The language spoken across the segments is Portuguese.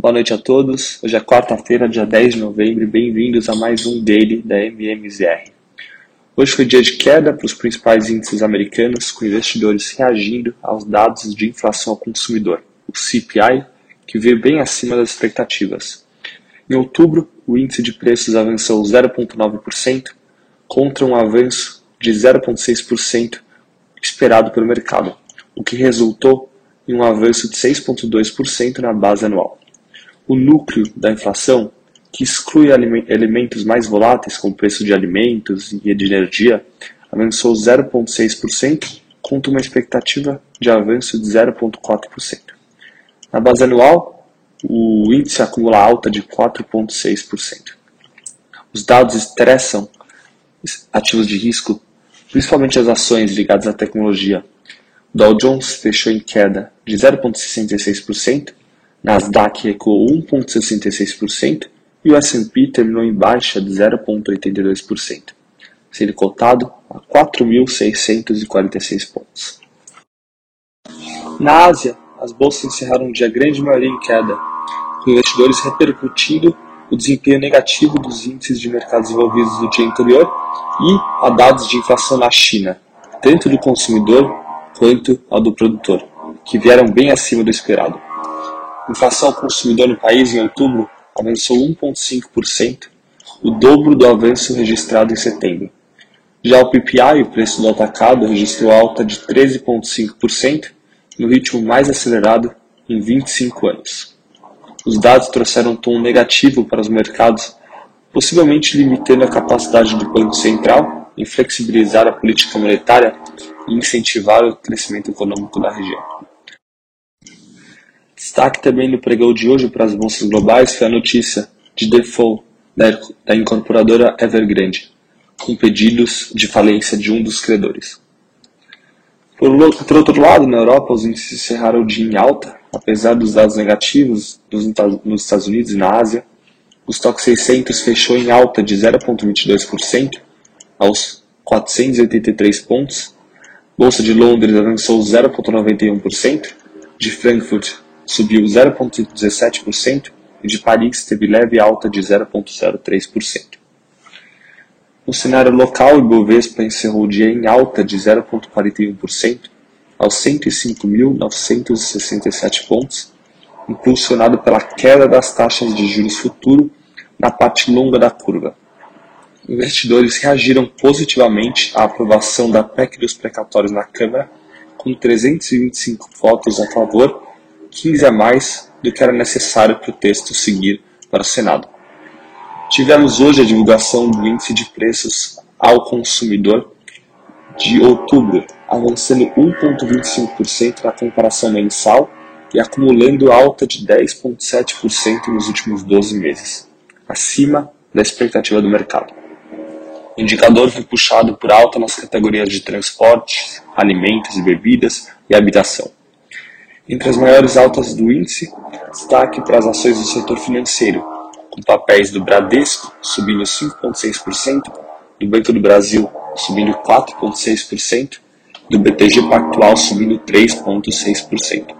Boa noite a todos. Hoje é quarta-feira, dia 10 de novembro, e bem-vindos a mais um Daily da MMZR. Hoje foi dia de queda para os principais índices americanos, com investidores reagindo aos dados de inflação ao consumidor, o CPI, que veio bem acima das expectativas. Em outubro, o índice de preços avançou 0,9%, contra um avanço de 0,6% esperado pelo mercado, o que resultou em um avanço de 6,2% na base anual. O núcleo da inflação, que exclui elementos mais voláteis como o preço de alimentos e de energia, avançou 0,6% contra uma expectativa de avanço de 0,4%. Na base anual, o índice acumula alta de 4,6%. Os dados estressam ativos de risco, principalmente as ações ligadas à tecnologia. O Dow Jones fechou em queda de 0,66%, Nasdaq recuou 1,66% e o S&P terminou em baixa de 0,82%, sendo cotado a 4.646 pontos. Na Ásia, as bolsas encerraram um dia grande maioria em queda, com investidores repercutindo o desempenho negativo dos índices de mercados envolvidos no dia anterior e a dados de inflação na China, tanto do consumidor quanto ao do produtor, que vieram bem acima do esperado. A inflação ao consumidor no país em outubro avançou 1,5%, o dobro do avanço registrado em setembro. Já o PPI, o preço do atacado, registrou alta de 13,5%, no ritmo mais acelerado em 25 anos. Os dados trouxeram um tom negativo para os mercados, possivelmente limitando a capacidade do Banco Central em flexibilizar a política monetária e incentivar o crescimento econômico da região. Destaque também no pregão de hoje para as bolsas globais foi a notícia de default da incorporadora Evergrande, com pedidos de falência de um dos credores. Por, outro lado, na Europa, os índices encerraram o dia em alta, apesar dos dados negativos nos Estados Unidos e na Ásia. O estoque 600 fechou em alta de 0,22% aos 483 pontos. Bolsa de Londres avançou 0,91%, de Frankfurt subiu 0,17% e de Paris teve leve alta de 0,03%. No cenário local, o Ibovespa encerrou o dia em alta de 0,41% aos 105.967 pontos, impulsionado pela queda das taxas de juros futuro na parte longa da curva. Investidores reagiram positivamente à aprovação da PEC dos precatórios na Câmara, com 325 votos a favor, 15 a mais do que era necessário para o texto seguir para o Senado. Tivemos hoje a divulgação do índice de preços ao consumidor de outubro, avançando 1,25% na comparação mensal e acumulando alta de 10,7% nos últimos 12 meses, acima da expectativa do mercado. O indicador foi puxado por alta nas categorias de transporte, alimentos e bebidas e habitação. Entre as maiores altas do índice, destaque para as ações do setor financeiro, com papéis do Bradesco subindo 5,6%, do Banco do Brasil subindo 4,6%, do BTG Pactual subindo 3,6%.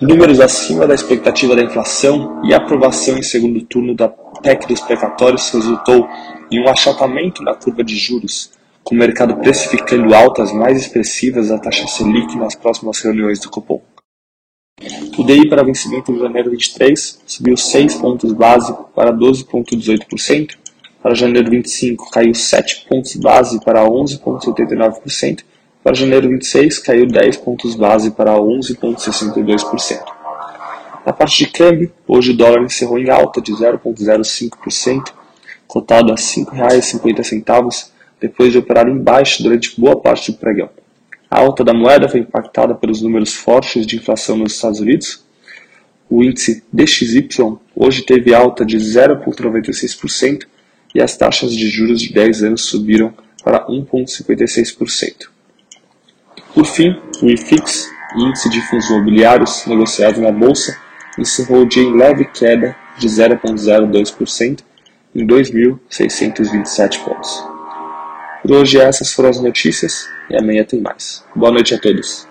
Números acima da expectativa da inflação e aprovação em segundo turno da PEC dos precatórios resultou em um achatamento na curva de juros, com o mercado precificando altas mais expressivas da taxa Selic nas próximas reuniões do Copom. O DI para vencimento de janeiro 23 subiu 6 pontos base para 12,18%, para janeiro 25 caiu 7 pontos base para 11,79%, para janeiro 26 caiu 10 pontos base para 11,62%. Na parte de câmbio, hoje o dólar encerrou em alta de 0,05%, cotado a R$ 5,50, depois de operar em baixo durante boa parte do pregão. A alta da moeda foi impactada pelos números fortes de inflação nos Estados Unidos. O índice DXY hoje teve alta de 0,96% e as taxas de juros de 10 anos subiram para 1,56%. Por fim, o IFIX, índice de fundos imobiliários negociados na bolsa, encerrou o dia em leve queda de 0,02% em 2.627 pontos. Por hoje essas foram as notícias e amanhã tem mais. Boa noite a todos.